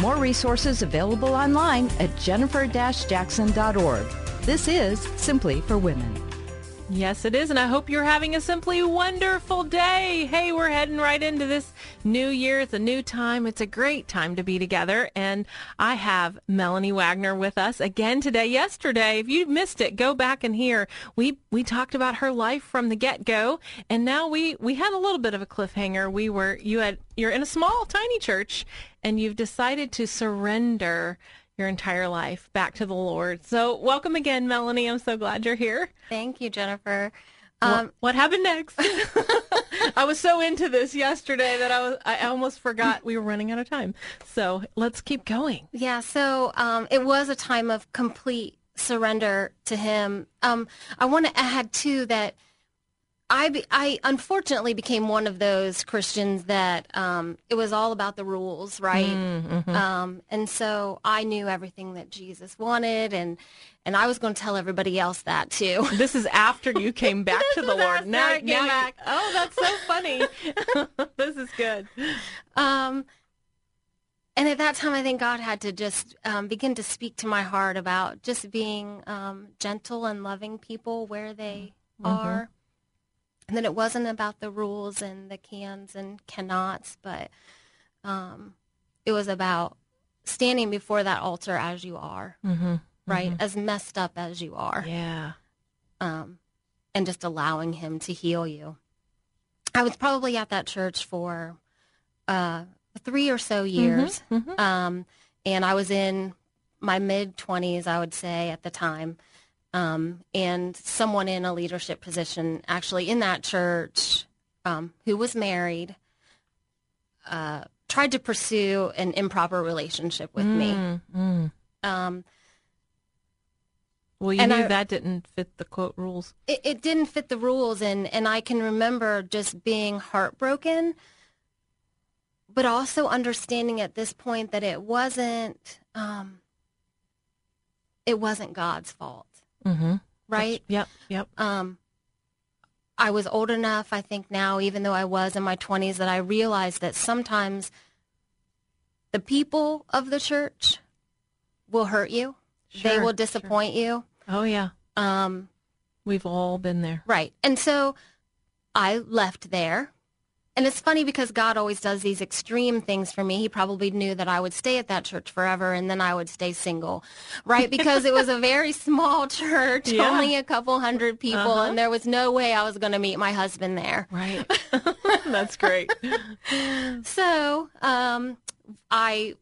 More resources available online at jennifer-jackson.org. This is Simply for Women. Yes, it is. And I hope you're having a simply wonderful day. Hey, we're heading right into this new year. It's a new time. It's a great time to be together. And I have Melanie Wagner with us again today. Yesterday, if you missed it, go back and hear. We, we talked about her life from the get go. And now we, we had a little bit of a cliffhanger. We were, you had, you're in a small, tiny church and you've decided to surrender your entire life back to the Lord. So, welcome again, Melanie. I'm so glad you're here. Thank you, Jennifer. Um, what, what, happened next? I was so into this yesterday that I was I almost forgot we were running out of time. So let's keep going. Yeah. So um, it was a time of complete surrender to Him. Um, I want to add too that I, I unfortunately became one of those Christians that um, it was all about the rules, right? Mm-hmm. Um, and so I knew everything that Jesus wanted, and and I was going to tell everybody else that too. This is after you came back to the Lord. Now, now back. oh, that's so funny. this is good. Um, and at that time, I think God had to just um, begin to speak to my heart about just being um, gentle and loving people where they mm-hmm. are and then it wasn't about the rules and the cans and cannots, but um, it was about standing before that altar as you are, mm-hmm, right? Mm-hmm. As messed up as you are. Yeah. Um, and just allowing Him to heal you. I was probably at that church for uh, three or so mm-hmm, years. Mm-hmm, um, and I was in my mid 20s, I would say, at the time. Um, and someone in a leadership position actually in that church um, who was married uh, tried to pursue an improper relationship with mm, me. Mm. Um, well, you knew I, that didn't fit the quote rules. It, it, didn't fit the rules, and, and I can remember just being heartbroken, but also understanding at this point that it wasn't um, it wasn't God's fault. Mm-hmm. Right? Yep, yep. Um, I was old enough, I think now, even though I was in my 20s, that I realized that sometimes the people of the church will hurt you. Sure, they will disappoint sure. you. Oh, yeah. Um, We've all been there. Right. And so I left there and it's funny because God always does these extreme things for me. He probably knew that I would stay at that church forever and then I would stay single, right? Because it was a very small church, yeah. only a couple hundred people, uh-huh. and there was no way I was going to meet my husband there. Right. That's great. so um, I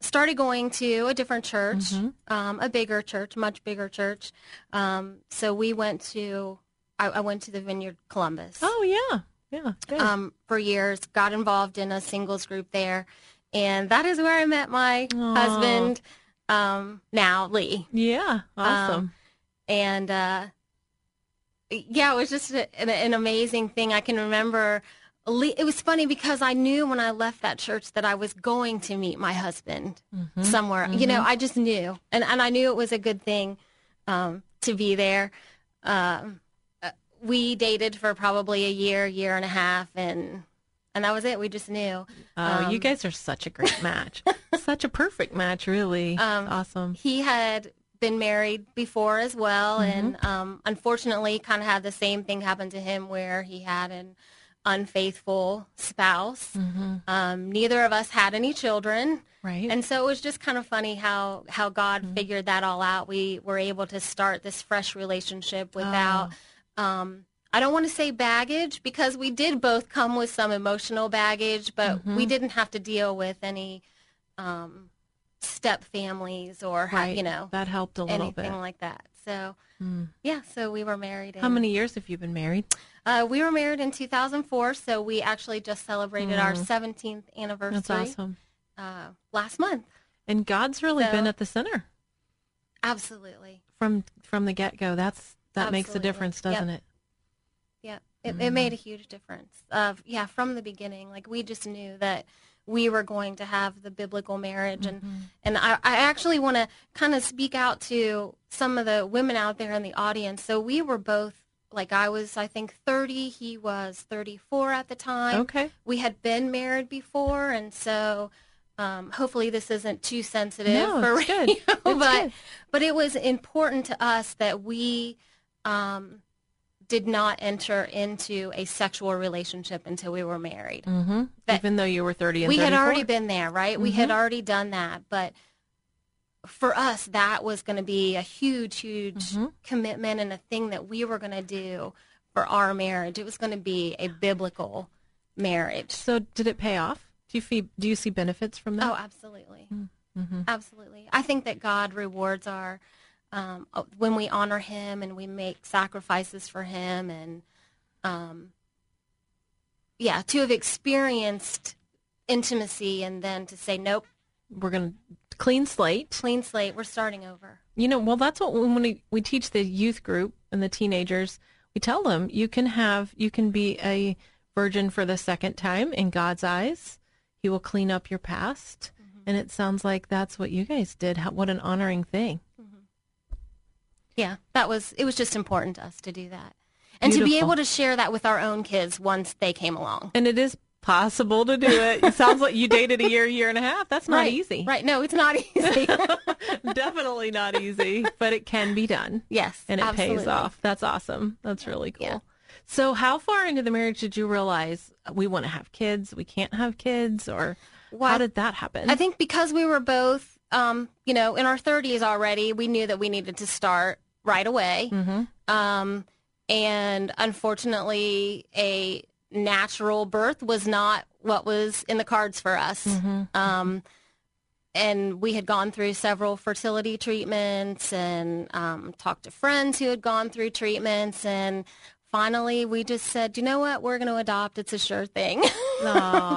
started going to a different church, mm-hmm. um, a bigger church, much bigger church. Um, so we went to, I, I, went to the Vineyard Columbus. Oh, yeah. Yeah. Um, for years, got involved in a singles group there, and that is where I met my Aww. husband. Um, now Lee. Yeah. Awesome. Um, and uh, yeah, it was just a, an, an amazing thing. I can remember. Lee, It was funny because I knew when I left that church that I was going to meet my husband mm-hmm, somewhere. Mm-hmm. You know, I just knew, and and I knew it was a good thing um, to be there. Um, we dated for probably a year, year and a half, and and that was it. We just knew. Oh, um, you guys are such a great match. such a perfect match, really. Um, awesome. He had been married before as well, mm-hmm. and um, unfortunately, kind of had the same thing happen to him where he had an unfaithful spouse. Mm-hmm. Um, neither of us had any children. Right. And so it was just kind of funny how, how God mm-hmm. figured that all out. We were able to start this fresh relationship without oh um, I don't want to say baggage because we did both come with some emotional baggage, but mm-hmm. we didn't have to deal with any um, step families or right. you know that helped a little anything bit like that. So mm. yeah, so we were married. How many years have you been married? Uh, we were married in 2004, so we actually just celebrated mm. our 17th anniversary. That's awesome. uh, last month. And God's really So- been at the center Absolutely. from from the get go. That's that makes a difference, doesn't it? Yeah, it, it made a huge difference. Of yeah, from the beginning, like we just knew that we were going to have the biblical marriage, and and I, I actually want to kind of speak out to some of the women out there in the audience. So we were both like I was, I think thirty, he was thirty four at the time. Okay. we had been married before, and so. Um, hopefully this isn't too sensitive No, for radio, but good. but it was important to us that we um, did not enter into a sexual relationship until we were married. Mm-hmm. Even though you were thirty and we had already been there, right? We had already done that, but for us, that was going to be a huge, huge commitment and a thing that we were going to do for our marriage. It was going to be a biblical marriage. So did it pay off? Do you see do you see benefits from that? Oh, absolutely. Absolutely. I think that God rewards our, um, uh, when we honor Him and we make sacrifices for Him and, um, yeah, to have experienced intimacy and then to say, nope, We're gonna clean slate. clean slate, we're starting over. You know, well, that's what when we, we teach the youth group and the teenagers, we tell them you can have, you can be a virgin for the second time in God's eyes. He will clean up your past. And it sounds like that's what you guys did. How, what an honoring thing. Yeah, that was, it was just important to us to do that. And to be able to share that with our own kids once they came along. And it is possible to do it. It sounds like you dated a year, year and a half. That's not right, easy. Right. No, it's not easy. Definitely not easy, but it can be done. yes. and it absolutely. pays off. That's awesome. That's really cool. Yeah. So, how far into the marriage did you realize we want to have kids? We can't have kids, or Well, how did that happen? I think because we were both, um, you know, in our 30s already, we knew that we needed to start right away. Um, and unfortunately, a natural birth was not what was in the cards for us. Um, and we had gone through several fertility treatments and um, talked to friends who had gone through treatments. And finally, we just said, you know what? We're going to adopt. It's a sure thing.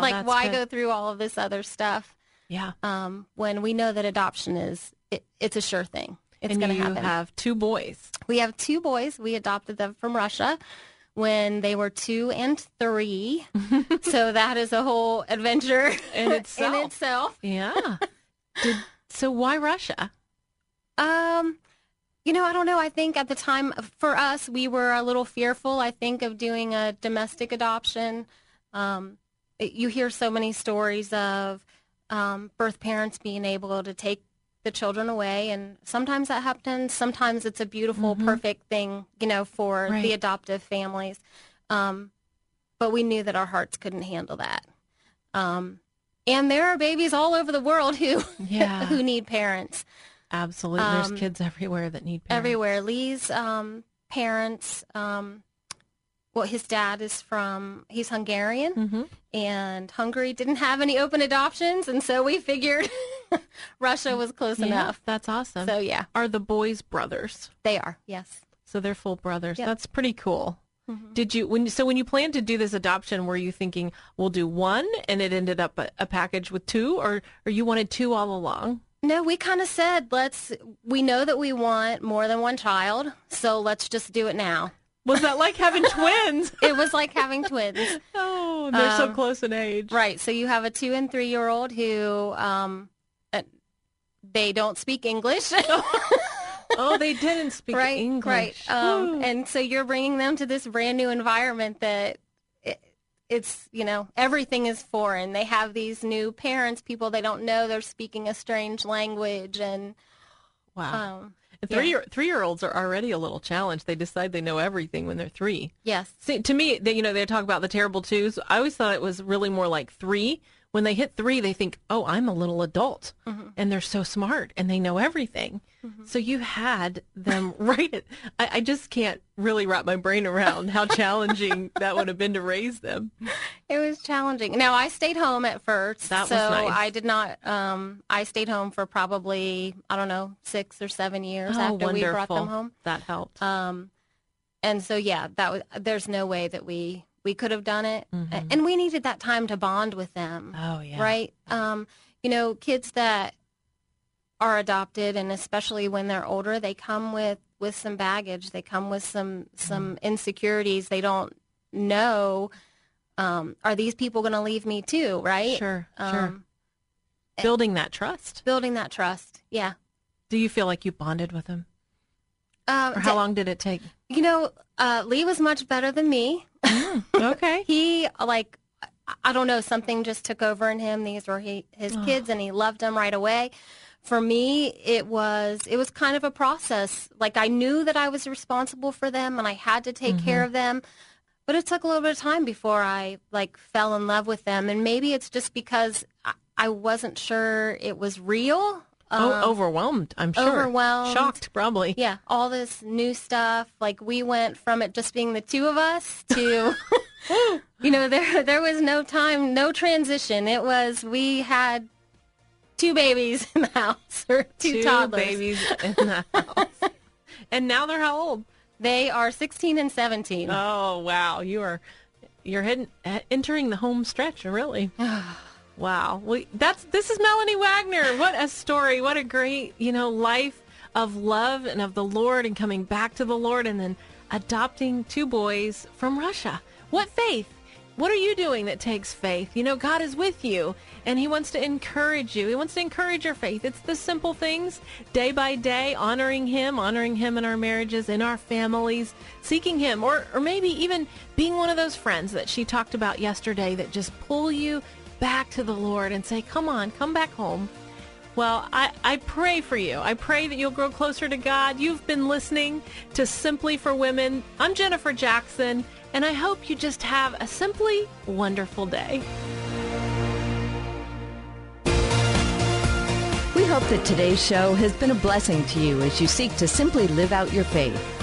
Like, why good. go through all of this other stuff? yeah, um, when we know that adoption is it, it's a sure thing. It's and going to you happen. have two boys. we have two boys. We adopted them from Russia when they were two and three. so that is a whole adventure In itself. in itself. Yeah. Did so? Why Russia? Um, you know, I don't know. I think at the time for us, we were a little fearful. I think of doing a domestic adoption. Um, you hear so many stories of um, birth parents being able to take the children away, and sometimes that happens. Sometimes it's a beautiful, perfect thing, you know, for Right. the adoptive families. Um, but we knew that our hearts couldn't handle that. Um, and there are babies all over the world who Yeah. who need parents Absolutely. There's Um, kids everywhere that need parents. everywhere. Lee's um, parents, um, well, his dad is from, he's Hungarian, Mhm. and Hungary didn't have any open adoptions, and so we figured Russia was close Yeah, enough. that's awesome. So, yeah, Are the boys brothers? they are, yes. So they're full brothers. Yep. That's pretty cool. Did you when so when you planned to do this adoption, were you thinking we'll do one and it ended up a, a package with two, or or you wanted two all along? No, we kind of said, let's, we know that we want more than one child, so let's just do it now. Was that like having twins? It was like having twins. Oh, they're so Um, close in age. Right. So you have a two and three year old who um, uh, they don't speak English. Oh, they didn't speak right. English. Right. Um, and so you're bringing them to this brand new environment that it, it's, you know, everything is foreign. They have these new parents, people they don't know. They're speaking a strange language. And wow. um, And yeah. three year three year olds are already a little challenged. They decide they know everything when they're three. yes. See, to me, they, you know, they talk about the terrible twos. I always thought it was really more like three. When they hit three, they think, "Oh, I'm a little adult," Mm-hmm. and they're so smart and they know everything. So you had them right. At, I, I just can't really wrap my brain around how challenging that would have been to raise them. It was challenging. Now I stayed home at first, That was so nice. I did not. Um, I stayed home for probably I don't know six or seven years oh, after wonderful! we brought them home. That helped. Um, and so yeah, that was. There's no way that we we could have done it, Mhm. and we needed that time to bond with them, oh yeah. right? Um, you know, kids that are adopted and especially when they're older, they come with with some baggage. They come with some some insecurities. They don't know um, are these people going to leave me too, right? Sure, Um, sure. Building that trust. Building that trust. Yeah. Do you feel like you bonded with them? Uh, Or how d- long did it take? You know, uh, Lee was much better than me. Mm, okay. he like I- don't know something just took over in him. These were he, his kids, and he loved them right away. For me, it was it was kind of a process. Like I knew that I was responsible for them, and I had to take care mm-hmm. of them. But it took a little bit of time before I like fell in love with them, and maybe it's just because I, I wasn't sure it was real. Oh, um, overwhelmed, I'm sure. overwhelmed. Shocked, probably. Yeah, all this new stuff. Like we went from it just being the two of us to, you know, there there was no time, no transition. It was we had two babies in the house or two, Two toddlers. babies in the house. and now they're how old? They are 16 and 17. Oh, wow. You are you're heading entering the home stretch, really. wow. Well, that's this is Melanie Wagner. What a story. What a great, you know, life of love and of the Lord and coming back to the Lord and then adopting two boys from Russia. What faith? What are you doing that takes faith? You know, God is with you and he wants to encourage you. He wants to encourage your faith. It's the simple things, day by day, honoring him, honoring him in our marriages, in our families, seeking him, or, or maybe even being one of those friends that she talked about yesterday that just pull you back to the Lord and say, come on, come back home. Well, I, I pray for you. I pray that you'll grow closer to God. You've been listening to Simply for Women. I'm Jennifer Jackson, and I hope you just have a simply wonderful day. We hope that today's show has been a blessing to you as you seek to simply live out your faith.